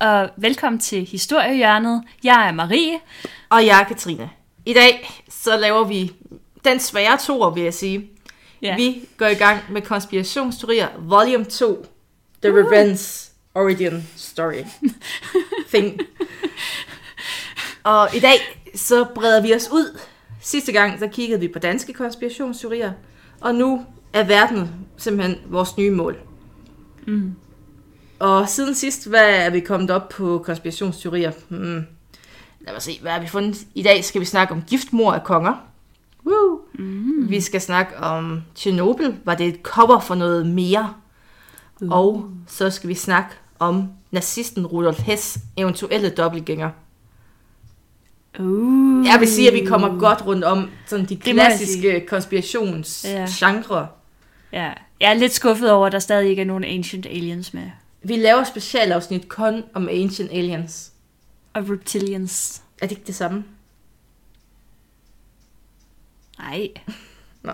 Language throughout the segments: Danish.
og velkommen til Historiehjørnet. Jeg er Marie. Og jeg er Katrine. I dag så laver vi den svære toer, vil jeg sige. Ja. Vi går i gang med konspirationsteorier, volume 2. The Revenge Origin Story. Thing. Og i dag så breder vi os ud. Sidste gang så kiggede vi på danske konspirationsteorier, og nu er verden simpelthen vores nye mål. Mm. Og siden sidst, hvad er vi kommet op på konspirationsteorier? Hmm. Lad mig se, hvad har vi fundet? I dag skal vi snakke om giftmor af konger. Woo! Mm. Vi skal snakke om Tjernobyl. Var det et cover for noget mere? Uh. Og så skal vi snakke om nazisten Rudolf Hess eventuelle dobbeltgænger. Uh. Jeg vil sige, at vi kommer godt rundt om sådan de klassiske konspirationsgenre. Ja. Jeg er lidt skuffet over, at der stadig ikke er nogen Ancient Aliens med. Vi laver specialafsnit kun om Ancient Aliens. Og Reptilians. Er det ikke det samme? Nej. Nå.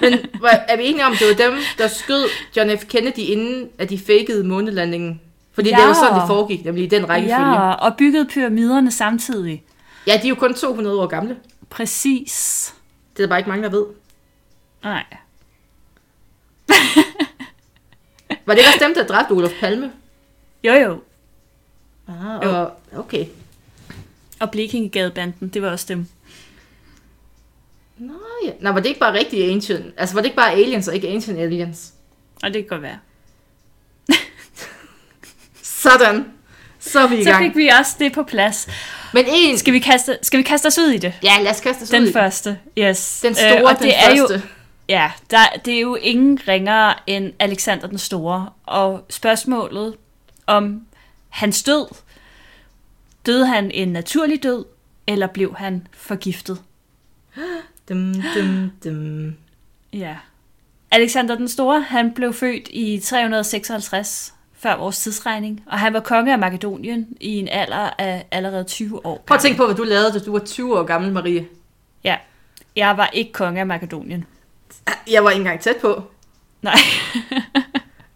Men er vi enige om, det var dem, der skød John F. Kennedy inden, at de fakede månelandingen? Fordi ja. det var sådan, det foregik, nemlig i den rækkefølge. Ja. Og bygget pyramiderne samtidig. ja, de er jo kun 200 år gamle. Præcis. Det er der bare ikke mange, der ved. Nej. Var det ikke også dem, der dræbte Olof Palme? Jo jo. Ah, Jo. og, okay. Og Blekingegadebanden, det var også dem. Nå, ja. Nå, var det ikke bare rigtig Ancient? Altså, var det ikke bare Aliens og ikke Ancient Aliens? Og det kan godt være. Sådan. Så er vi i Så gang. fik vi også det på plads. Men en... Skal vi kaste, skal vi kaste os ud i det? Ja, lad os kaste os ud Den første, yes. Den store, Øh, og den det er jo, første. Ja, der, det er jo ingen ringere end Alexander den Store. Og spørgsmålet om hans død, døde han en naturlig død, eller blev han forgiftet? Dum, dum, dum. Ja. Alexander den Store, han blev født i 356 før vores tidsregning, og han var konge af Makedonien i en alder af allerede 20 år. Prøv at tænke på, hvad du lavede, da du var 20 år gammel, Marie. Ja, jeg var ikke konge af Makedonien. Jeg var ikke engang tæt på. Nej.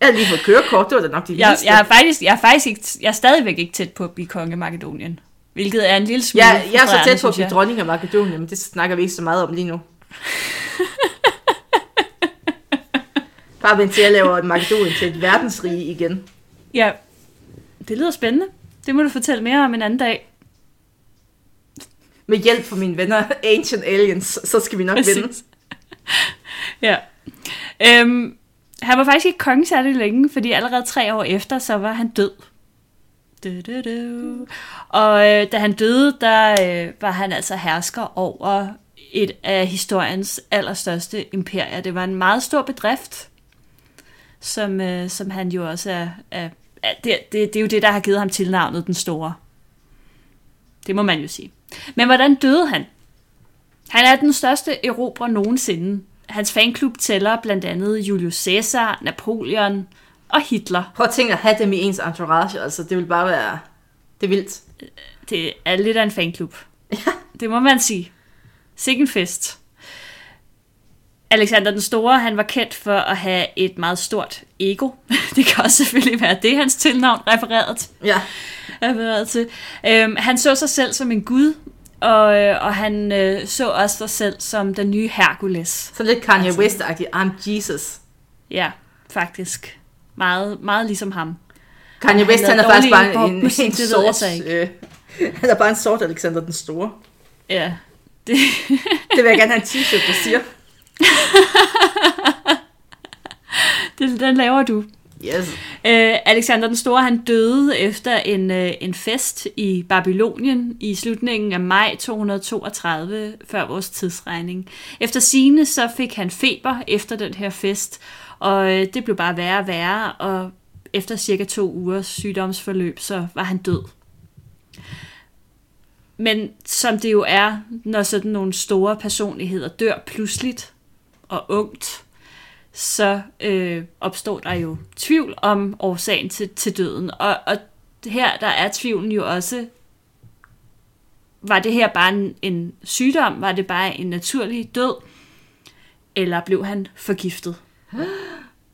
Jeg havde lige fået kørekort, det var da nok de Jeg, jeg, er faktisk, jeg, er faktisk ikke, jeg er stadigvæk ikke tæt på at blive konge af Makedonien. Hvilket er en lille smule jeg, jeg er så tæt på at blive dronning af Makedonien, men det snakker vi ikke så meget om lige nu. Bare vent til, at jeg laver Makedonien til et verdensrige igen. Ja, det lyder spændende. Det må du fortælle mere om en anden dag. Med hjælp fra mine venner Ancient Aliens, så skal vi nok vinde. Ja. Øhm, han var faktisk ikke konge særlig længe, fordi allerede tre år efter, så var han død. Du, du, du. Og øh, da han døde, der øh, var han altså hersker over et af historiens allerstørste imperier. Det var en meget stor bedrift, som, øh, som han jo også er... er, er det, det, det er jo det, der har givet ham tilnavnet Den Store. Det må man jo sige. Men hvordan døde han? Han er den største erobrer nogensinde. Hans fanklub tæller blandt andet Julius Caesar, Napoleon og Hitler. Prøv at tænke at have dem i ens entourage, altså det vil bare være... Det er vildt. Det er lidt af en fanklub. Det må man sige. Sikken fest. Alexander den Store, han var kendt for at have et meget stort ego. Det kan også selvfølgelig være det, hans tilnavn refereret. Ja, refereret til. Øhm, han så sig selv som en gud, og, øh, og han øh, så også sig selv som den nye Herkules. så lidt Kanye Altså- West-agtigt. I'm Jesus. Ja, faktisk. Meget, meget ligesom ham. Kanye han West, han er lavede faktisk bare en, en, en jeg sort... Øh, han er bare en sort Alexander den Store. Ja, det, Det vil jeg gerne have en t-shirt, der siger. det, den laver du. Yes. Øh, Alexander den Store, han døde efter en, øh, en fest i Babylonien i slutningen af maj 232 før vores tidsregning. Efter sine så fik han feber efter den her fest, og øh, det blev bare værre og værre, og efter cirka to ugers sygdomsforløb, så var han død. Men som det jo er, når sådan nogle store personligheder dør pludseligt og ungt, så øh, opstår der jo tvivl om årsagen til, til døden. Og, og her der er tvivlen jo også, var det her bare en, en sygdom? Var det bare en naturlig død? Eller blev han forgiftet?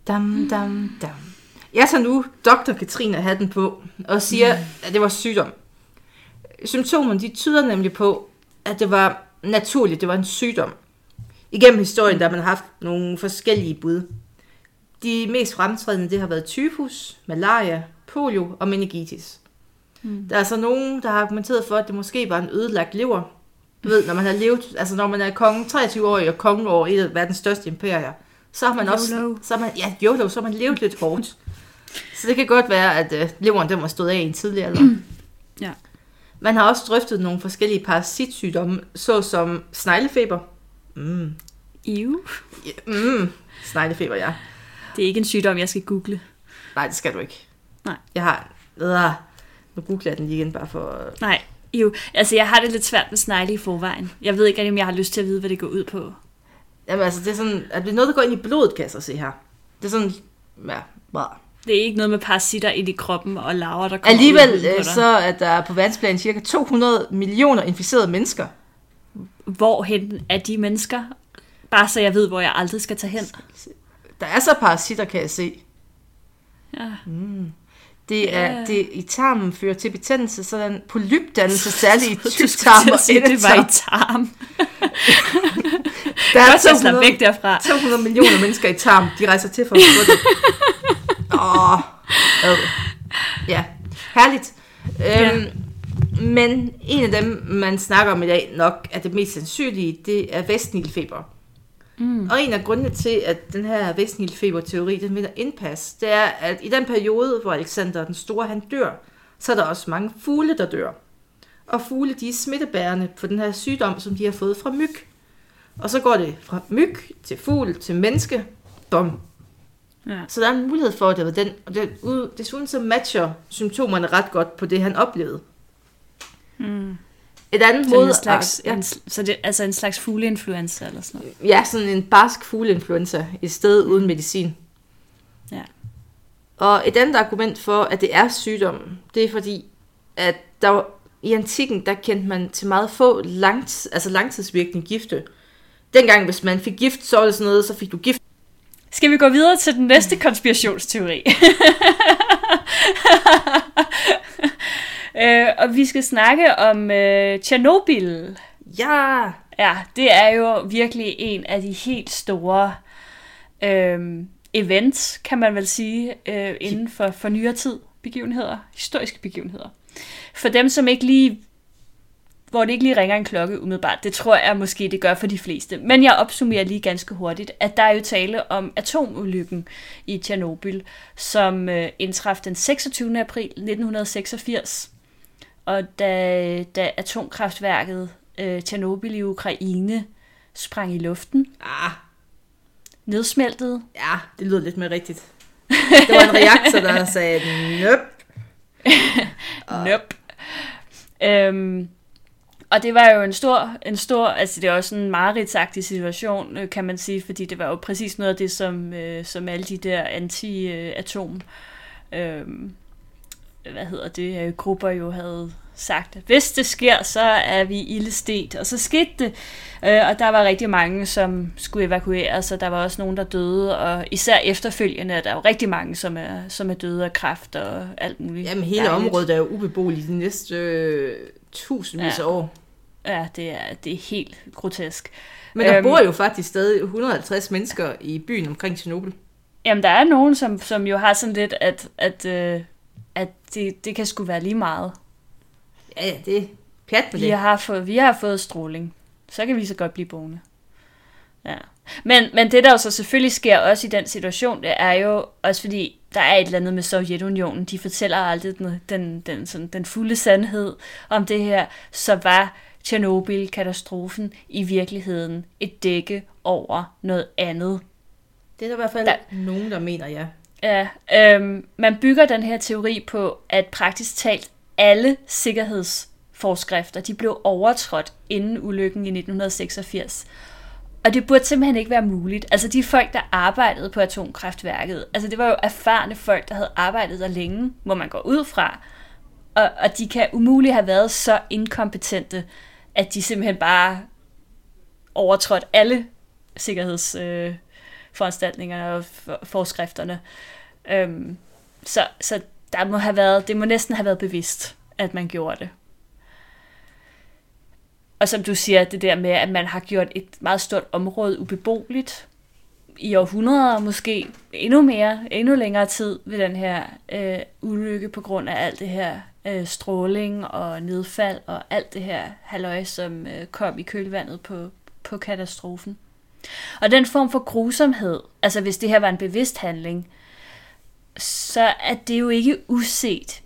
Dam, dam, dam. Jeg tager nu dr. Katrine hatten på og siger, mm. at det var sygdom. Symptomerne de tyder nemlig på, at det var naturligt, det var en sygdom. Igennem historien, der har man haft nogle forskellige bud. De mest fremtrædende, det har været tyfus, malaria, polio og meningitis. Mm. Der er så nogen, der har argumenteret for, at det måske var en ødelagt lever. Du ved, når man har levet, altså når man er konge, 23 år og konge over et af verdens største imperier, så har man YOLO. også, så har man, ja, YOLO, så har man levet lidt hårdt. Så det kan godt være, at øh, leveren den var stået af i en tidlig alder. Ja. Man har også drøftet nogle forskellige parasitsygdomme, såsom sneglefeber. Mm. Ew. Ja, Mm. Sneglefeber, ja. Det er ikke en sygdom, jeg skal google. Nej, det skal du ikke. Nej. Jeg har... Øh, nu googler jeg den lige igen, bare for... Nej, jo. Altså, jeg har det lidt svært med snegle i forvejen. Jeg ved ikke om jeg har lyst til at vide, hvad det går ud på. Jamen altså, det er sådan... At det er noget, der går ind i blodet, kan jeg så se her. Det er sådan... Ja, bare. Det er ikke noget med parasitter ind i kroppen og larver, der kommer ud Alligevel på øh, dig. så er der på verdensplan cirka 200 millioner inficerede mennesker. Hvorhen er de mennesker? Bare så jeg ved, hvor jeg aldrig skal tage hen. Der er så parasitter, kan jeg se. Ja. Det er, Ja. det i tarmen fører til betændelse, sådan polypdannelse, særligt i tyktarm og sige, det var i tarm. Der er Godt, jeg slap 200, væk derfra. 200 millioner mennesker i tarm. De rejser til for at få det. Åh, ad. Ja, herligt. Øhm, Men en af dem, man snakker om i dag nok, er det mest sandsynlige, det er vestnilfeber. Mm. Og en af grundene til, at den her vestnilfeber-teori, den vinder indpas, det er, at i den periode, hvor Alexander den Store han dør, så er der også mange fugle, der dør. Og fugle, de er smittebærende på den her sygdom, som de har fået fra myg. Og så går det fra myg til fugl til menneske. Bum. Ja. Så der er en mulighed for, at det var den. Og det, ud- desuden så matcher symptomerne ret godt på det, han oplevede. Mm. Et andet mod... en slags, ja, en, så det altså en slags fugleinfluenza eller sådan noget. ja, sådan en barsk fugleinfluenza i stedet uden medicin. Ja. Og et andet argument for, at det er sygdom, det er fordi, at der var, i antikken, der kendte man til meget få langt, altså langtidsvirkende gifte. Dengang, hvis man fik gift, så var det sådan noget, så fik du gift. Skal vi gå videre til den næste konspirationsteori? øh, og vi skal snakke om øh, Tjernobyl. Ja! Ja, det er jo virkelig en af de helt store øh, events, kan man vel sige, øh, inden for, for nyere tid. Begivenheder, historiske begivenheder. For dem, som ikke lige hvor det ikke lige ringer en klokke umiddelbart. Det tror jeg måske, det gør for de fleste. Men jeg opsummerer lige ganske hurtigt, at der er jo tale om atomulykken i Tjernobyl, som øh, indtraf den 26. april 1986. Og da, da atomkraftværket øh, Tjernobyl i Ukraine sprang i luften, Ah, nedsmeltede, ja, det lyder lidt mere rigtigt. Det var en reaktor, der sagde, nøp. Nope. Øhm, og det var jo en stor, en stor, altså det er også en mareridtsagtig situation, øh, kan man sige, fordi det var jo præcis noget af det, som, øh, som alle de der anti-atom, øh, hvad hedder det, øh, grupper jo havde sagt, at hvis det sker, så er vi ildestet. Og så skete det, øh, og der var rigtig mange, som skulle evakueres, og der var også nogen, der døde, og især efterfølgende er der jo rigtig mange, som er, som er døde af kræft og alt muligt. Jamen, hele dejligt. området er jo ubeboeligt de næste øh, tusindvis af Ja. år. Ja, det er, det er helt grotesk. Men der Øhm. bor jo faktisk stadig 150 mennesker i byen omkring Tjernobyl. Jamen, der er nogen, som, som jo har sådan lidt, at, at, øh, at det, det kan sgu være lige meget. Ja, ja, det er pjat Vi det. har, fået, vi har fået stråling. Så kan vi så godt blive boende. Ja. Men, men det, der jo så selvfølgelig sker også i den situation, det er jo også fordi, der er et eller andet med Sovjetunionen. De fortæller aldrig den, den, den, sådan, den fulde sandhed om det her. Så var Tjernobyl-katastrofen i virkeligheden et dække over noget andet. Det er der i hvert fald Der- nogen, der mener, ja. Ja, øhm, man bygger den her teori på, at praktisk talt alle sikkerhedsforskrifter, de blev overtrådt inden ulykken i 1986. Og det burde simpelthen ikke være muligt. Altså de folk, der arbejdede på atomkraftværket, altså det var jo erfarne folk, der havde arbejdet der længe, må man gå ud fra. Og, og de kan umuligt have været så inkompetente, at de simpelthen bare overtrådt alle sikkerhedsforskrifter. øh, foranstaltningerne og forskrifterne. Øhm, så, så der må have været, det må næsten have været bevidst, at man gjorde det. Og som du siger, det der med, at man har gjort et meget stort område ubeboeligt i århundreder, måske endnu mere, endnu længere tid ved den her øh, ulykke på grund af alt det her øh, stråling og nedfald og alt det her halløj, som øh, kom i kølvandet på, på katastrofen. Og den form for grusomhed, altså hvis det her var en bevidst handling, så er det jo ikke uset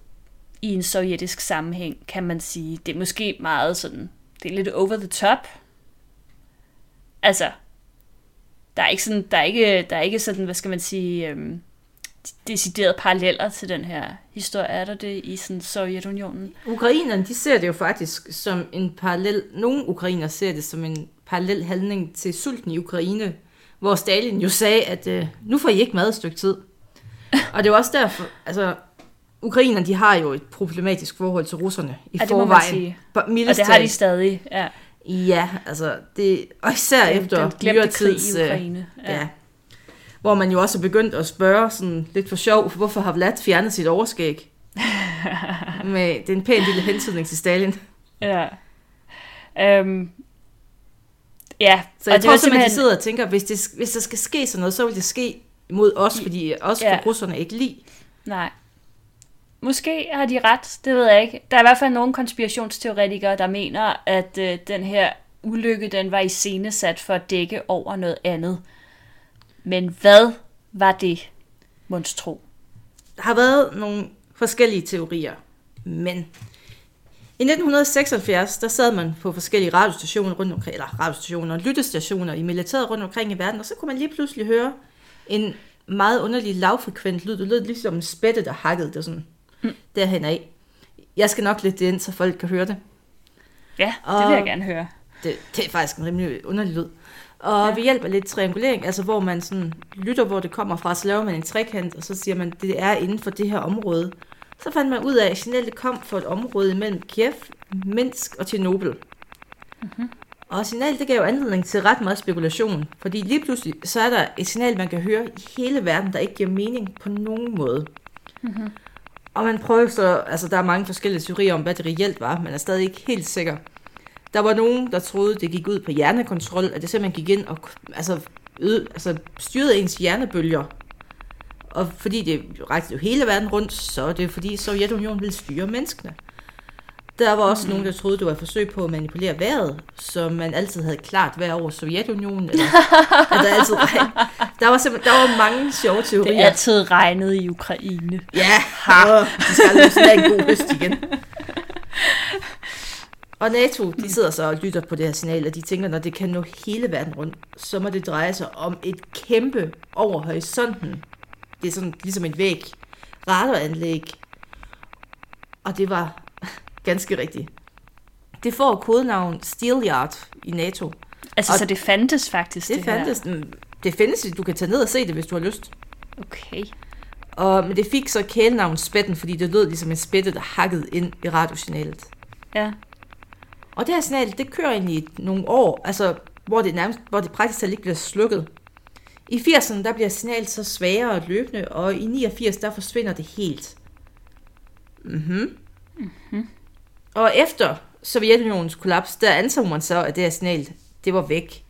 i en sovjetisk sammenhæng, kan man sige. Det er måske meget sådan, det er lidt over the top. Altså, der er ikke sådan, der er ikke, der er ikke sådan, hvad skal man sige, øhm, deciderede paralleller til den her historie. Er der det i sådan Sovjetunionen? Ukrainerne, de ser det jo faktisk som en parallel, nogle ukrainer ser det som en parallel handling til sulten i Ukraine, hvor Stalin jo sagde, at øh, nu får I ikke mad et stykke tid. Og det er også derfor, altså, ukrainerne, de har jo et problematisk forhold til russerne i Ja, det må man forvejen. sige. Og det har de stadig, ja. Ja, altså, det, og især Den- efter den nyere krig i øh, Ukraine. Ja. ja. Hvor man jo også er begyndt at spørge sådan lidt for sjov, hvorfor har Vlad fjernet sit overskæg? Med, det er en pæn lille hentydning til Stalin. Ja. Øhm, ja, Så jeg og tror var simpelthen, de sidder og tænker, hvis, det, hvis der skal ske sådan noget, så vil det ske mod os, fordi os Ja. kan russerne ikke lide. Nej. Måske har de ret, det ved jeg ikke. Der er i hvert fald nogle konspirationsteoretikere, der mener, at øh, den her ulykke, den var iscenesat for at dække over noget andet. Men hvad var det, monstro? Der har været nogle forskellige teorier, men i 1976, der sad man på forskellige radiostationer rundt omkring, eller radiostationer lyttestationer i militæret rundt omkring i verden, og så kunne man lige pludselig høre en meget underlig lavfrekvent lyd. Det lød ligesom en spætte, der hakkede det sådan mm. derhen af. Jeg skal nok lidt det ind, så folk kan høre det. Ja, det vil jeg gerne høre. Det, det er faktisk en rimelig underlig lyd. Og Ja. ja. ved hjælp af lidt triangulering, altså hvor man sådan lytter, hvor det kommer fra, så laver man en trekant, og så siger man, det er inden for det her område. Så fandt man ud af, at signalet kom fra et område mellem Kiev, Minsk og Tjernobyl. Mm-hmm. Og signalet, det gav jo anledning til ret meget spekulation, fordi lige pludselig, så er der et signal, man kan høre i hele verden, der ikke giver mening på nogen måde. Mm-hmm. Og man prøver så, altså der er mange forskellige teorier om, hvad det reelt var, men er stadig ikke helt sikker. Der var nogen, der troede, det gik ud på hjernekontrol, at det simpelthen gik ind og altså, øde, altså, styrede ens hjernebølger. Og fordi det rakte jo hele verden rundt, så er det fordi Sovjetunionen ville styre menneskene. Der var også mm. nogen, der troede, det var et forsøg på at manipulere vejret, så man altid havde klart vejr over Sovjetunionen. Eller, at der, altid regn. der var der var mange sjove Det teorier. er altid regnet i Ukraine. Ja, ha. de skal aldrig have en god høst igen. Og NATO, de sidder så og lytter på det her signal, og de tænker, når det kan nå hele verden rundt, så må det dreje sig om et kæmpe over horisonten. Det er sådan ligesom et væg. Radaranlæg. Og det var ganske rigtigt. Det får kodenavn Steelyard i NATO. Altså, Og så det fandtes faktisk, det, Det, fandtes, mm, det findes, du kan tage ned og se det, hvis du har lyst. her. Okay. Og, men det fik så kælenavn spætten, fordi det lød ligesom en spætte, der hakkede ind i radiosignalet. Ja. Og det her signal, det kører ind i nogle år, altså hvor det nærmest, hvor det praktisk talt ikke bliver slukket. I 80'erne, der bliver signalet så svagere og løbende, og i 89, der forsvinder det helt. Mhm. Mm og efter Sovjetunionens kollaps, der antog man så, at det her signal, det var væk.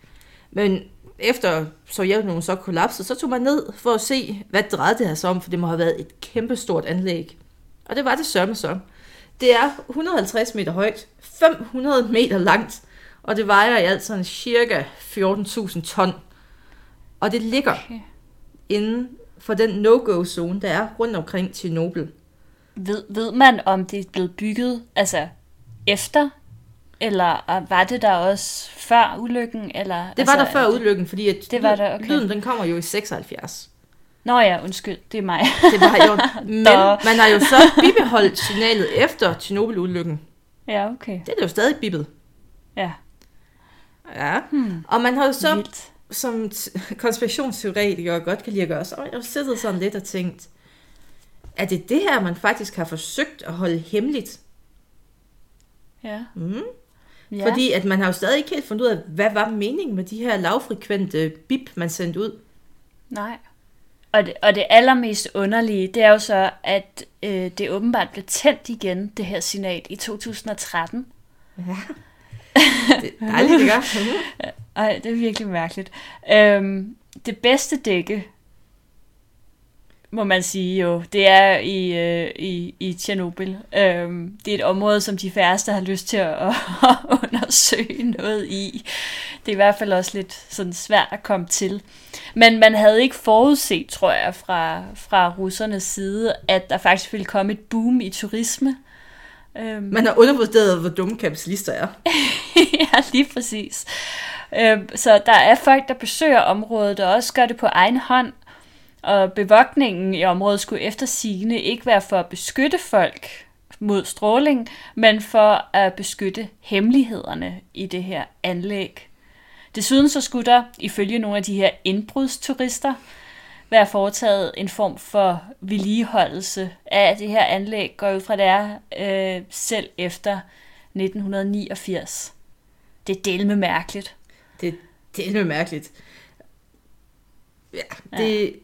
Men efter Sovjetunionen så kollapsede, så tog man ned for at se, hvad det drejede det her sig om, for det må have været et kæmpestort anlæg. Og det var det sørme så. Det er 150 meter højt, 500 meter langt, og det vejer i alt sådan cirka 14.000 ton. Og det ligger Okay. inden for den no-go-zone, der er rundt omkring Tjernobyl. Ved, ved man, om det er blevet bygget altså efter, eller var det der også før ulykken? Eller, Det altså, var der før ulykken, fordi at Det var der, okay. lyden den kommer jo i 76. Nå ja, undskyld, det er mig. Det var jo, men man har jo så bibeholdt signalet efter Tjernobyl-ulykken. ja, okay. Det er jo stadig bibbet. Ja, Ja. Hmm. Og man har jo så vildt. Som konspirationsteoretikere godt kan lide at gøre, så har jeg siddet sådan lidt og tænkt, er det det her, man faktisk har forsøgt at holde hemmeligt? Ja. Mm. ja. Fordi at man har jo stadig ikke helt fundet ud af, hvad var meningen med de her lavfrekvente bip, man sendte ud. Nej. Og det, og det allermest underlige, det er jo så, at øh, det åbenbart blev tændt igen, det her signal, i 2013. Ja. Det er dejligt, det gør. Ej, det er virkelig mærkeligt. Øhm, det bedste dække, må man sige jo, det er i, øh, i, i Tjernobyl. Øhm, det er et område, som de færreste har lyst til at, at undersøge noget i. Det er i hvert fald også lidt sådan svært at komme til. Men man havde ikke forudset, tror jeg, fra, fra russernes side, at der faktisk ville komme et boom i turisme. Øhm, Man har undervurderet, hvor dumme kapitalister er. ja, lige præcis. Øhm, så der er folk, der besøger området, og også gør det på egen hånd. Og bevogtningen i området skulle efter sigende ikke være for at beskytte folk mod stråling, men for at beskytte hemmelighederne i det her anlæg. Desuden så skulle der, ifølge nogle af de her indbrudsturister, være foretaget en form for vedligeholdelse af det her anlæg, går ud fra det er øh, selv efter 1989. Det er delme mærkeligt. Det, er lidt mærkeligt. Ja, det...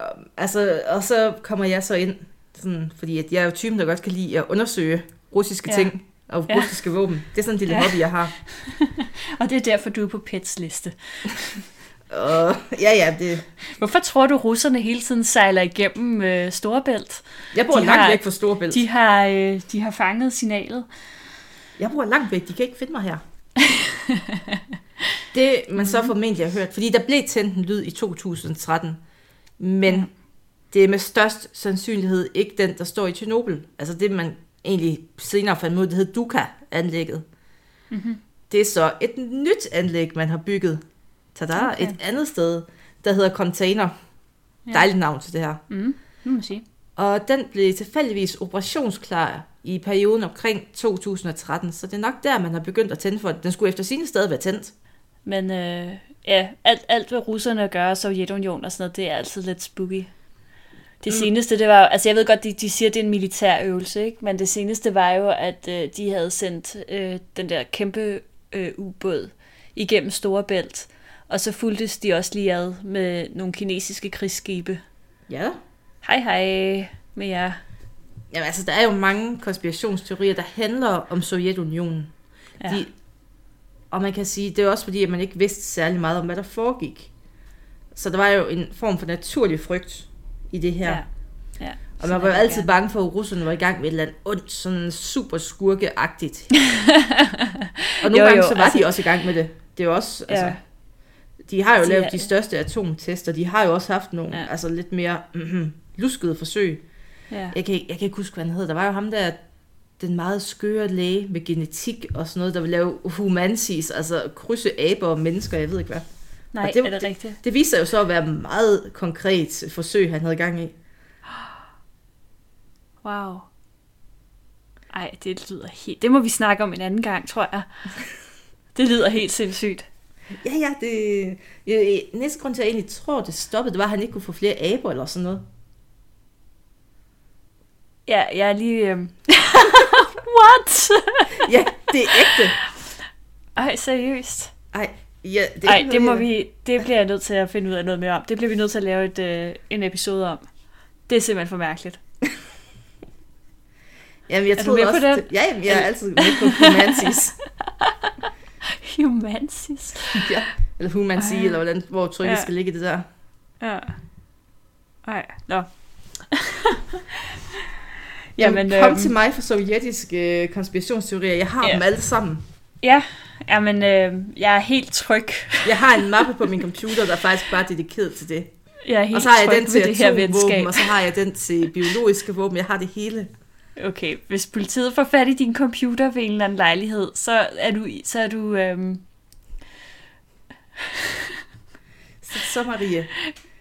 Ja. Altså, og så kommer jeg så ind, sådan, fordi at jeg er jo typen, der godt kan lide at undersøge russiske Ja. ting og Ja. russiske våben. Det er sådan en lille ja. hobby, jeg har. Og det er derfor, du er på Pets liste. Og ja, ja, det, Hvorfor tror du, russerne hele tiden sejler igennem øh, Storebælt? jeg bor De langt har- væk fra Storebælt. De har, øh, de har fanget signalet. Jeg bor langt væk, de kan ikke finde mig her. det man så formentlig har hørt, fordi der blev tændt en lyd i 2013, men det er med størst sandsynlighed ikke den, der står i Tjernobyl. Altså det, man egentlig senere fandt ud af, det hed Duka-anlægget. Mm-hmm. Det er så et nyt anlæg, man har bygget. Tada, Okay. et andet sted, der hedder Container. Ja. Dejligt navn til det her. Mm, må man sige. Og den blev tilfældigvis operationsklar i perioden omkring 2013, så det er nok der, man har begyndt at tænde for det. Den skulle efter sine stadig være tændt. Men øh, ja, alt, alt hvad russerne gør, Sovjetunionen og sådan noget, det er altid lidt spooky. Det Mm. seneste, det var altså jeg ved godt, de, de siger, det er en militær øvelse, ikke? men det seneste var jo, at øh, de havde sendt øh, den der kæmpe øh, ubåd igennem Storebælt, og så fuldtes de også lige ad med nogle kinesiske krigsskibe. Ja. Hej hej med jer. Jamen altså, der er jo mange konspirationsteorier, der handler om Sovjetunionen. Ja. De, og man kan sige, det er også fordi, at man ikke vidste særlig meget om, hvad der foregik. Så der var jo en form for naturlig frygt i det her. Ja. Ja. Og man var jo altid bange for, at russerne var i gang med et eller andet ondt, sådan super skurkeagtigt. og nogle jo, gange jo, så var altså- de også i gang med det. Det er jo også, Ja. altså, de har jo lavet de største atomtester. De har jo også haft nogle Ja. altså lidt mere mm, luskede forsøg. Ja. Jeg kan, ikke- jeg kan ikke huske, hvad han hed. Der var jo ham der, den meget skøre læge med genetik og sådan noget, der ville lave humansis, altså krydse aber og mennesker, jeg ved ikke hvad. Nej, Og det- er det rigtigt? Det viste sig jo så at være meget konkret forsøg, han havde gang i. Wow. Ej, det lyder helt... Det må vi snakke om en anden gang, tror jeg. Det lyder helt sindssygt. Ja, ja, det... Ja, næste grund til, at jeg egentlig tror, det stoppede, det var, at han ikke kunne få flere aber eller sådan noget. Ja, jeg er lige... Øhm... What? Ja, det er ægte. Ej, seriøst? Ej, ja, det, Ej, det må vi... Det bliver jeg nødt til at finde ud af noget mere om. Det bliver vi nødt til at lave et, øh, en episode om. Det er simpelthen for mærkeligt. Jamen, jeg Er troede også, den? Ja, jamen, jeg er altid med på humansis. Humansis. ja. Eller humansi, Ej. eller hvordan, hvor trykket Ja. skal ligge det der. Ja. Ej, nå. Jamen, Jamen, kom øhm, til mig for sovjetiske øh, konspirationsteorier. Jeg har Ja. dem alle sammen. Ja, jamen, øh, jeg er helt tryg. Jeg har en mappe på min computer, der er faktisk bare dedikeret til det. Jeg er helt Og så har jeg den til det her venskab. og så har jeg den til biologiske våben. Jeg har det hele. Okay, hvis politiet får fat i din computer ved en eller anden lejlighed, så er du, så er du øhm... Så, så Marie.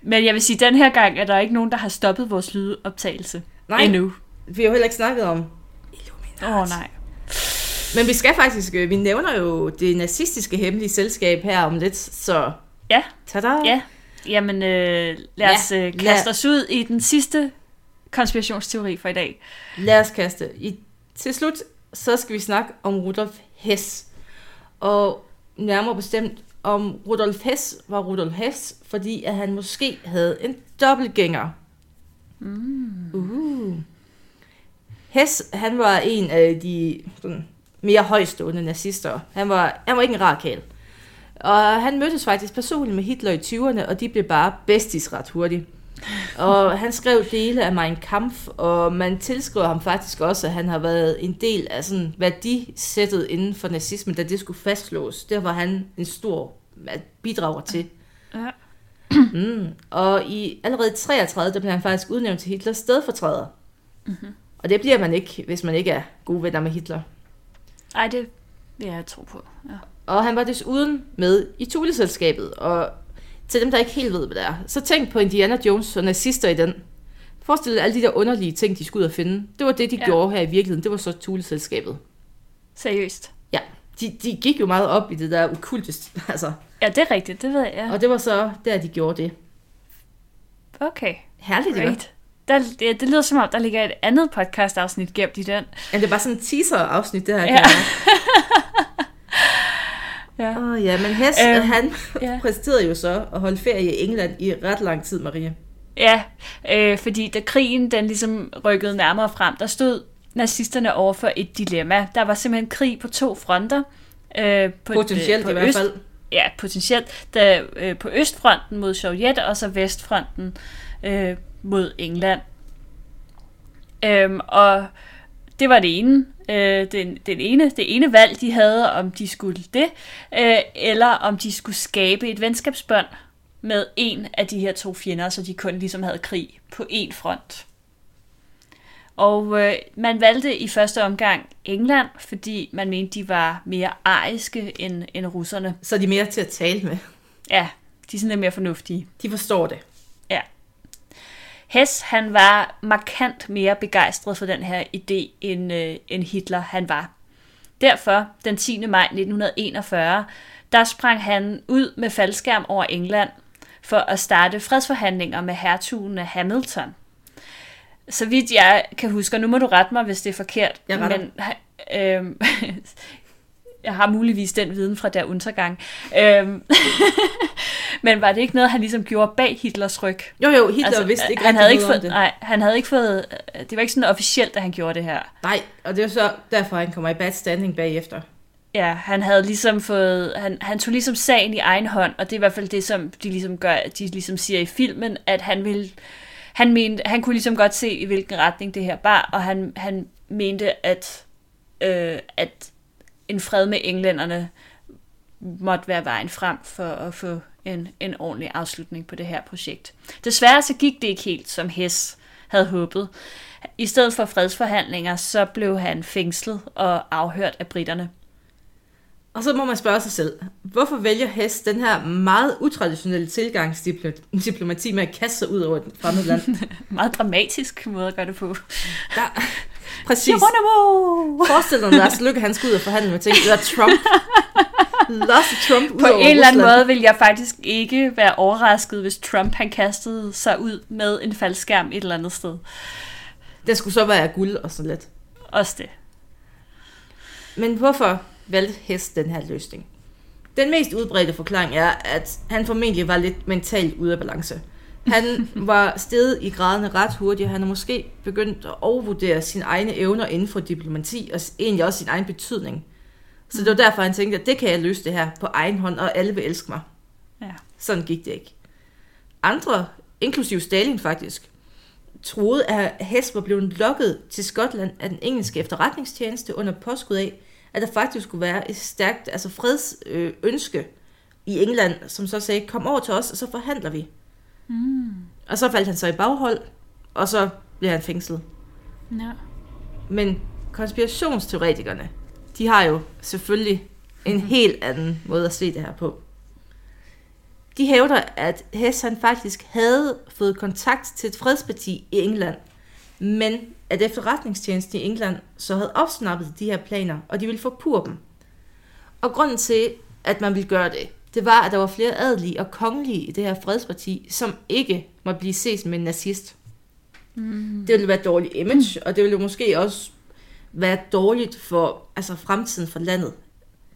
Men jeg vil sige, den her gang er der ikke nogen, der har stoppet vores lydoptagelse. Nej, Endnu. vi har jo heller ikke snakket om Åh oh, nej. Men vi skal faktisk, øh, vi nævner jo det nazistiske hemmelige selskab her om lidt, så Ja. tada! Ja. Jamen, øh, lad Ja, os øh, kaste os ud i den sidste konspirationsteori for i dag. Lad os kaste. I, til slut, så skal vi snakke om Rudolf Hess. Og nærmere bestemt om Rudolf Hess var Rudolf Hess, fordi at han måske havde en dobbeltgænger. Mm. Uh. Hess, han var en af de sådan, mere højstående nazister. Han var, han var ikke en rar kæl. Og han mødtes faktisk personligt med Hitler i 20'erne, og de blev bare bestis ret hurtigt. Og han skrev dele af Mein Kampf, og man tilskriver ham faktisk også, at han har været en del af sådan værdisættet inden for nazismen, da det skulle fastslås. Det var han en stor bidrager til. Ja. Mm. Og i allerede 33, der blev han faktisk udnævnt til Hitlers stedfortræder. Mm-hmm. Og det bliver man ikke, hvis man ikke er gode venner med Hitler. Ej, det vil jeg tro på. Ja. Og han var desuden med i Tuleselskabet, og til dem, der ikke helt ved, hvad det er, så tænk på Indiana Jones og nazister i den. Forestil dig alle de der underlige ting, de skulle ud og finde. Det var det, de ja. Ja. gjorde her i virkeligheden. Det var så Tuleselskabet. Seriøst. Ja, de, de gik jo meget op i det der ukulte, altså. Ja, det er rigtigt, det ved jeg. Ja. Og det var så der, de gjorde det. Okay, Herligt, ikke? great. Der, det, det lyder som om, der ligger et andet podcast-afsnit gemt i den. Ja, det er bare sådan en teaser-afsnit, det her. Ja. Ja. Oh, ja, men Hess, Øhm, han ja. præsterede jo så at holde ferie i England i ret lang tid, Marie. Ja, øh, fordi da krigen den ligesom rykkede nærmere frem, der stod nazisterne over for et dilemma. Der var simpelthen krig på to fronter. Øh, på, Potentielt på i hvert øst- fald. Ja, potentielt. Der, øh, på østfronten mod Sovjet, og så vestfronten øh, mod England. Øhm, og det var det ene, øh, den, den ene, det ene valg, de havde, om de skulle det, øh, eller om de skulle skabe et venskabsbånd med en af de her to fjender, så de kun ligesom havde krig på én front. Og øh, man valgte i første omgang England, fordi man mente, de var mere ariske end, end russerne. Så er de mere til at tale med. Ja, de er sådan lidt mere fornuftige. De forstår det. Hess, han var markant mere begejstret for den her idé, end, øh, end Hitler han var. Derfor, den 10. maj 1941, der sprang han ud med faldskærm over England for at starte fredsforhandlinger med hertugen af Hamilton. Så vidt jeg kan huske, og nu må du rette mig, hvis det er forkert, men øh, jeg har muligvis den viden fra der undergang. Øh, men var det ikke noget, han ligesom gjorde bag Hitlers ryg? Jo, jo, Hitler altså, vidste ikke han havde ikke fået, det. Nej, han havde ikke fået, det var ikke sådan officielt, at han gjorde det her. Nej, og det er jo så derfor, han kommer i bad standing bagefter. Ja, han havde ligesom fået, han, han tog ligesom sagen i egen hånd, og det er i hvert fald det, som de ligesom gør, de ligesom siger i filmen, at han ville, han mente, han kunne ligesom godt se, i hvilken retning det her bar, og han, han mente, at, øh, at en fred med englænderne måtte være vejen frem for at få en, en ordentlig afslutning på det her projekt. Desværre så gik det ikke helt, som Hess havde håbet. I stedet for fredsforhandlinger, så blev han fængslet og afhørt af britterne. Og så må man spørge sig selv, hvorfor vælger Hess den her meget utraditionelle tilgangsdiplomati med at kaste sig ud over et fremmed land? Meget dramatisk måde at gøre det på. Der, præcis. Geronimo! Forestil dig, Lars Lykke, han skal ud og forhandle med ting. Det er Trump. Lars Trump ud På en eller anden måde vil jeg faktisk ikke være overrasket, hvis Trump han kastede sig ud med en faldskærm et eller andet sted. Det skulle så være guld og sådan lidt. Også det. Men hvorfor valgte Hess den her løsning? Den mest udbredte forklaring er, at han formentlig var lidt mentalt ude af balance. Han var steget i graderne ret hurtigt, og han har måske begyndt at overvurdere sine egne evner inden for diplomati, og egentlig også sin egen betydning. Så det var derfor, han tænkte, at det kan jeg løse det her på egen hånd, og alle vil elske mig. Ja. Sådan gik det ikke. Andre, inklusiv Stalin faktisk, troede, at Hess var blevet lokket til Skotland af den engelske efterretningstjeneste under påskud af, at der faktisk skulle være et stærkt altså fredsønske øh, ønske i England, som så sagde, kom over til os, og så forhandler vi. Mm. Og så faldt han så i baghold, og så blev han fængslet. ja. Men konspirationsteoretikerne, de har jo selvfølgelig en helt anden måde at se det her på. De hævder, at Hess han faktisk havde fået kontakt til et fredsparti i England, men at efterretningstjenesten i England så havde opsnappet de her planer, og de ville forpure dem. Og grunden til, at man ville gøre det, det var, at der var flere adelige og kongelige i det her fredsparti, som ikke måtte blive set som en nazist. Mm. Det ville være et dårligt image, og det ville måske også være dårligt for altså fremtiden for landet.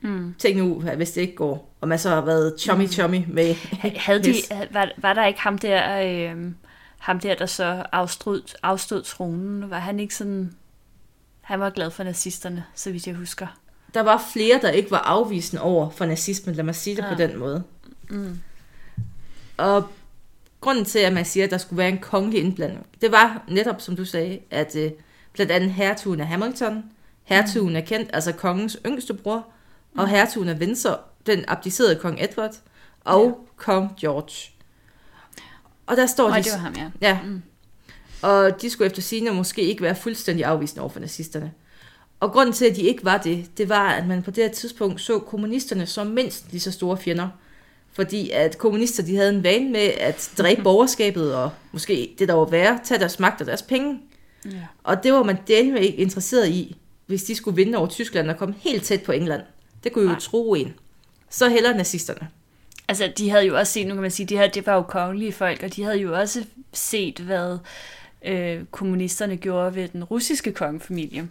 Mm. Tænk nu, hvis det ikke går, og man så har været chummy-chummy med Havde de, var, var der ikke ham der, øh, ham der, der så afstod, afstod tronen? Var han ikke sådan... Han var glad for nazisterne, så vidt jeg husker. Der var flere, der ikke var afvisende over for nazismen, lad mig sige det ja. på den måde. Mm. Og grunden til, at man siger, at der skulle være en kongelig indblanding, det var netop, som du sagde, at øh, blandt andet hertugen af Hamilton, hertugen af Kent, altså kongens yngste bror, og hertugen af Windsor, den abdicerede kong Edward, og ja. kong George. Og der står Nej, de... det var ham, ja. Ja. Mm. Og de skulle efter sigende måske ikke være fuldstændig afvisende over for nazisterne. Og grunden til, at de ikke var det, det var, at man på det her tidspunkt så kommunisterne som mindst lige så store fjender. Fordi at kommunister, de havde en vane med at dræbe borgerskabet, og måske det der var værre, tage deres magt og deres penge. Ja. Og det var man delt ikke interesseret i, hvis de skulle vinde over Tyskland og komme helt tæt på England. Det kunne jo Nej. tro en. Så heller nazisterne. Altså, de havde jo også set, nu kan man sige, de her, det var jo kongelige folk, og de havde jo også set, hvad øh, kommunisterne gjorde ved den russiske kongefamilie.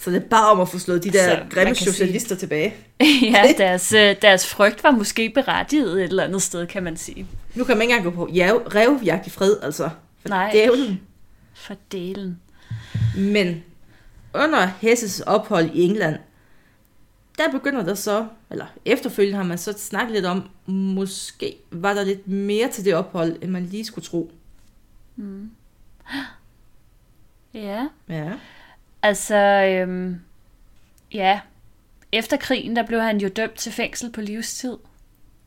Så det er bare om at få slået de der Så grimme kan sige- socialister tilbage. ja, deres, øh, deres frygt var måske berettiget et eller andet sted, kan man sige. Nu kan man ikke engang gå på revjagt i fred, altså. For Nej. Dævlen. For delen. Men under Hesses ophold i England, der begynder der så, eller efterfølgende har man så snakket lidt om, måske var der lidt mere til det ophold, end man lige skulle tro. Ja, Ja. Altså, øhm, ja. Efter krigen, der blev han jo dømt til fængsel på livstid.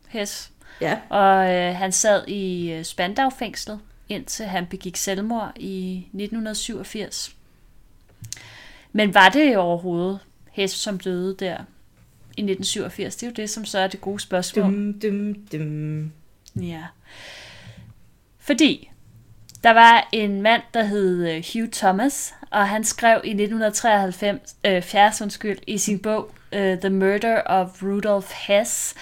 Hess. Ja. Og øh, han sad i øh, Spandau-fængslet, indtil han begik selvmord i 1987. Men var det overhovedet Hess, som døde der i 1987? Det er jo det, som så er det gode spørgsmål. Dum, dum, dum. Ja. Fordi der var en mand, der hed øh, Hugh Thomas, og han skrev i 1993, øh, 70, undskyld, i sin bog uh, The Murder of Rudolf Hess.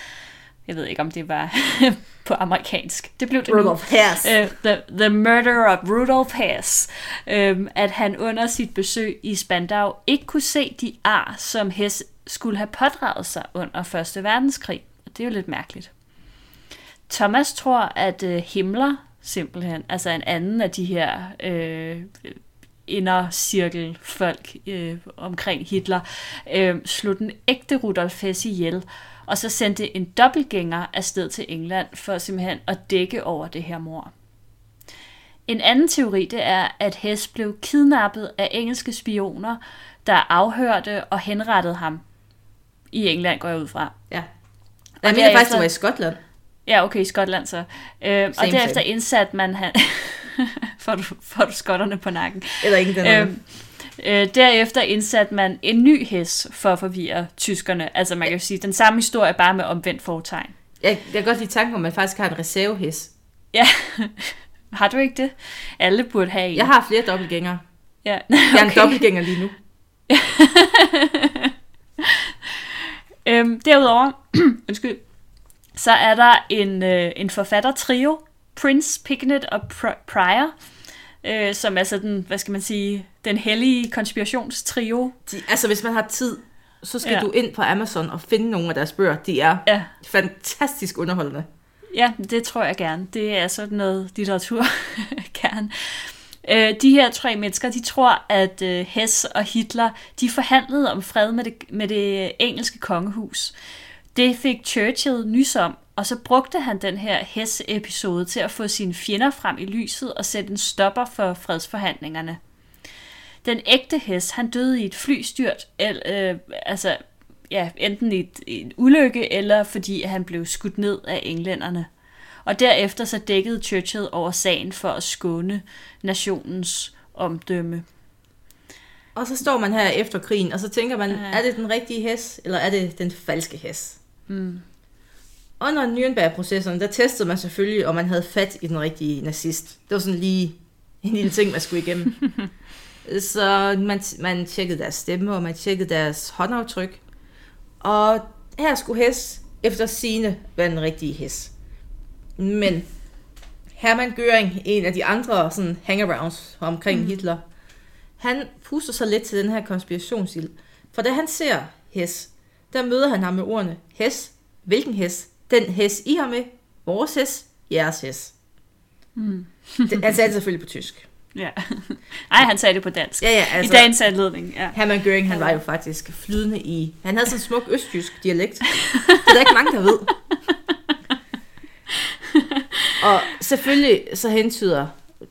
Jeg ved ikke, om det var på amerikansk. Det blev det nu. Rudolf Hess. Øh, the, the Murder of Rudolf Hess. Øhm, at han under sit besøg i Spandau ikke kunne se de ar, som Hess skulle have pådraget sig under 1. verdenskrig. Og det er jo lidt mærkeligt. Thomas tror, at øh, Himmler simpelthen, altså en anden af de her øh, indercirkelfolk øh, omkring Hitler, øh, slog den ægte Rudolf Hess ihjel, og så sendte en dobbeltgænger afsted til England for simpelthen at dække over det her mor. En anden teori det er, at Hess blev kidnappet af engelske spioner, der afhørte og henrettede ham. I England går jeg ud fra. Ja. Jeg mener derefter- faktisk, det var i Skotland. Ja, okay, i Skotland så. Øh, og derefter same. indsatte man han... får, du, får du skotterne på nakken. Eller ikke den Øh, øh, derefter indsatte man en ny hest for at forvirre tyskerne. Altså man kan jo sige, den samme historie, bare med omvendt fortegn. jeg, jeg kan godt lide tanken om, at man faktisk har en reservehest. Ja, har du ikke det? Alle burde have en. Jeg har flere dobbeltgængere. ja. Jeg er en dobbeltgænger lige nu. Øhm, derudover, undskyld, så er der en, øh, en forfattertrio, Prince, Pignet og Pr- Pryor, øh, som er sådan, hvad skal man sige, den hellige konspirationstrio. De, altså, hvis man har tid, så skal ja. Du ind på Amazon og finde nogle af deres bøger. De er Ja, fantastisk underholdende. ja, det tror jeg gerne. Det er sådan noget litteratur gerne. Øh, de her tre mennesker, de tror, at øh, Hess og Hitler, de forhandlede om fred med det, med det engelske kongehus. Det fik Churchill nys om, og så brugte han den her Hess-episode til at få sine fjender frem i lyset og sætte en stopper for fredsforhandlingerne. Den ægte Hess, han døde i et flystyrt, el, øh, altså ja, enten i, et, i en ulykke, eller fordi han blev skudt ned af englænderne. Og derefter så dækkede Churchill over sagen for at skåne nationens omdømme. Og så står man her efter krigen, og så tænker man, Ja. er det den rigtige hest, eller er det den falske hest? Mm. Under Nürnberg-processen, der testede man selvfølgelig, om man havde fat i den rigtige nazist. Det var sådan lige en lille ting, man skulle igennem. så man, man tjekkede deres stemme, og man tjekkede deres håndaftryk. Og her skulle Hess efter sine være den rigtige Hess. Men Hermann Göring, en af de andre sådan hangarounds omkring mm. Hitler, han puster sig lidt til den her konspirationsild. For da han ser Hess, der møder han ham med ordene, Hes, hvilken Hes? Den Hes, I har med, vores Hes, jeres Hes. Mm. Det, han sagde det selvfølgelig på tysk. Ja. Ej, han sagde det på dansk. Ja, ja, Altså, I dagens anledning, ja. Hermann Göring, han var jo faktisk flydende i... Han havde sådan en smuk østjysk dialekt. Det er der ikke mange, der ved. Og selvfølgelig så hentyder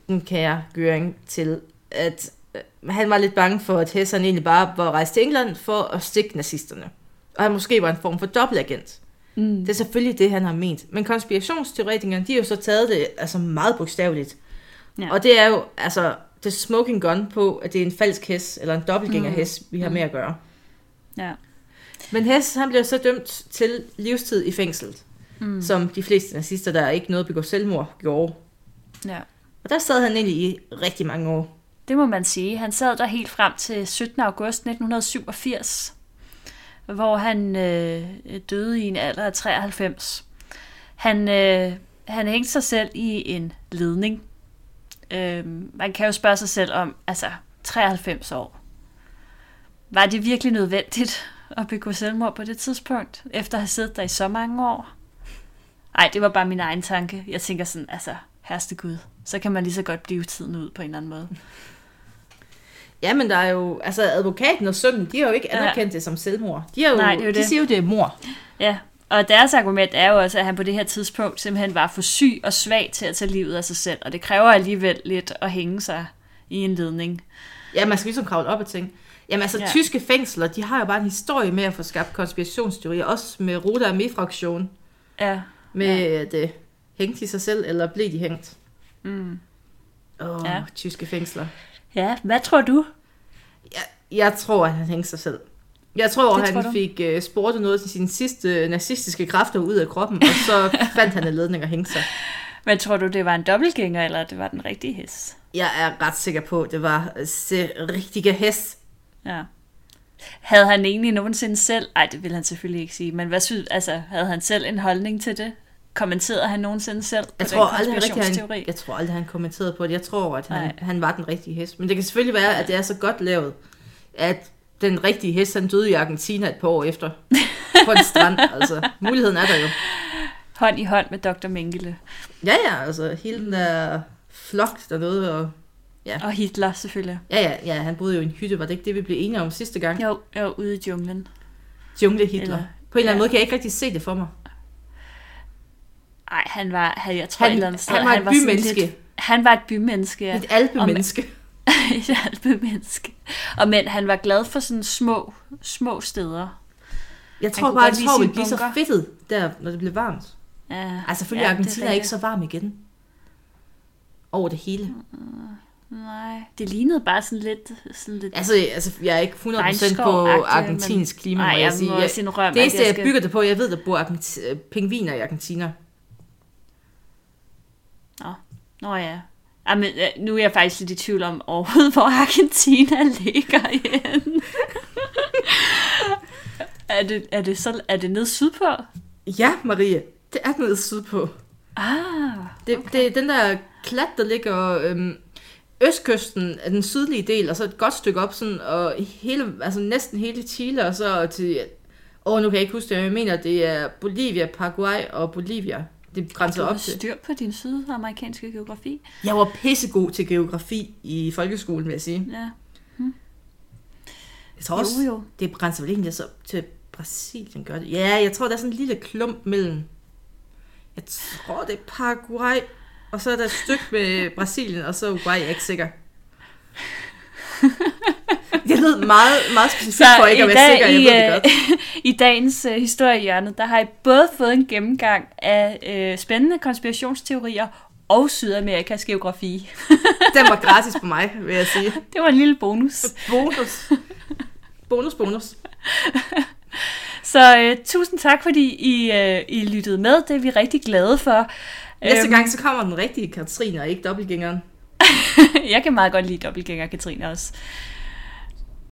den kære Göring til, at øh, han var lidt bange for, at Hesson egentlig bare var rejst til England for at stikke nazisterne. Og han måske var en form for dobbeltagent. Mm. Det er selvfølgelig det, han har ment. Men konspirationsteoretikerne, de har jo så taget det altså meget bogstaveligt. Ja. Og det er jo altså det smoking gun på, at det er en falsk hest, eller en dobbeltgænger hest, vi har med at gøre. Ja. Men Hess, han blev så dømt til livstid i fængslet, Mm. som de fleste nazister, der ikke nåede at begå selvmord, gjorde. ja. Og der sad han egentlig i rigtig mange år. Det må man sige. Han sad der helt frem til 17. august 1987, hvor han øh, døde i en alder af 93. Han, øh, han hængte sig selv i en ledning. Øh, man kan jo spørge sig selv om, altså 93 år. Var det virkelig nødvendigt at begå selvmord på det tidspunkt, efter at have siddet der i så mange år? Nej, det var bare min egen tanke. Jeg tænker sådan, altså, herste Gud, så kan man lige så godt blive tiden ud på en eller anden måde. Ja, men der er jo, altså advokaten og sønnen, de har jo ikke Ja. anerkendt det som selvmord. De, har jo, Nej, det er jo de det. siger jo, det er mor. Ja, og deres argument er jo også, at han på det her tidspunkt simpelthen var for syg og svag til at tage livet af sig selv, og det kræver alligevel lidt at hænge sig i en ledning. Ja, man skal ligesom kravle op og tænke. Jamen altså, Ja. ja. tyske fængsler, de har jo bare en historie med at få skabt konspirationsteorier, også med Roda Armee-fraktion, Ja, med ja. at øh, hænge de sig selv, eller blev de hængt. mm. Åh, oh, Ja. ja. tyske fængsler. Ja hvad tror du? Jeg, jeg tror, at han hængte sig selv. Jeg tror, Det tror han du? fik uh, sportet noget til sine sidste nazistiske kræfter ud af kroppen, og så fandt han en ledning og hængte sig. Men tror du, det var en dobbeltgænger, eller det var den rigtige hest? Jeg er ret sikker på, at det var øh, se rigtige hest. Ja. Havde han egentlig nogensinde selv... Ej, det vil han selvfølgelig ikke sige, men hvad synes, altså, havde han selv en holdning til det? Kommenterede han nogensinde selv på Jeg den tror, aldrig, rigtig, han, jeg tror aldrig, han kommenterede på det. Jeg tror, at han, Nej. han var den rigtige hest. Men det kan selvfølgelig være, at det er så godt lavet, at den rigtige hest, han døde i Argentina et par år efter. På en strand, altså. Muligheden er der jo. Hånd i hånd med Dr. Mengele. Ja, ja, altså. Hele den der flok dernede, og Og Hitler selvfølgelig. ja, ja, ja, han boede jo i en hytte. Var det ikke det, vi blev enige om sidste gang? Jo, jo ude i junglen. Jungle Hitler. Eller- På en eller anden ja. måde kan jeg ikke rigtig se det for mig. Ej, han var, han, jeg tror Han, et andet sted, han var et sådan bymenneske. Lidt, han var et bymenneske, ja. Et alpemenneske. et alpemenneske. Og men han var glad for sådan små, små steder. Jeg tror kunne bare, at sin bliver så fedtet der, når det bliver varmt. Ja, Altså selvfølgelig, ja, Argentina er ikke så varm igen. Over det hele. Nej, det lignede bare sådan lidt... Sådan lidt Altså, altså jeg er ikke 100% på argentinsk klima, Nej, må jeg, jeg sige. Jeg, det eneste, jeg jeg skal- bygger det på, jeg ved, der bor Argenti- pingviner i Argentina. Nå ja. Jamen, øh, nu er jeg faktisk lidt i tvivl om overhovedet, hvor Argentina ligger igen. er, det, er, det så, er det nede sydpå? Ja, Marie, det er nede sydpå. Ah, Det, okay. det er den der klat, der ligger øhm, østkysten af den sydlige del, og så et godt stykke op, sådan, og hele, altså næsten hele Chile, og så til... Åh, nu kan jeg ikke huske det, men jeg mener, det er Bolivia, Paraguay og Bolivia. Det har op til. styr på din sydamerikanske geografi. Jeg var pissegod til geografi i folkeskolen, vil jeg sige. Ja. Jeg tror også, Jo, jo. det grænser vel egentlig så til Brasilien, gør det? Ja, jeg tror, der er sådan en lille klump mellem... Jeg tror, det er Paraguay, og så er der et stykke med Brasilien, og så Uruguay, jeg er ikke sikker. Det lød meget, meget specifikt for ikke at være sikker, jeg i, ved det godt. øh, i dagens uh, historiehjørne, der har I både fået en gennemgang af uh, spændende konspirationsteorier og Sydamerikas geografi. Den var gratis på mig, vil jeg sige. Det var en lille bonus. Bonus. Bonus, bonus. Så uh, tusind tak, fordi I, uh, I lyttede med. Det er vi rigtig glade for. Næste Øhm, gang, så kommer den rigtige Katrine, og ikke dobbeltgængeren. jeg kan meget godt lide dobbeltgænger Katrine også.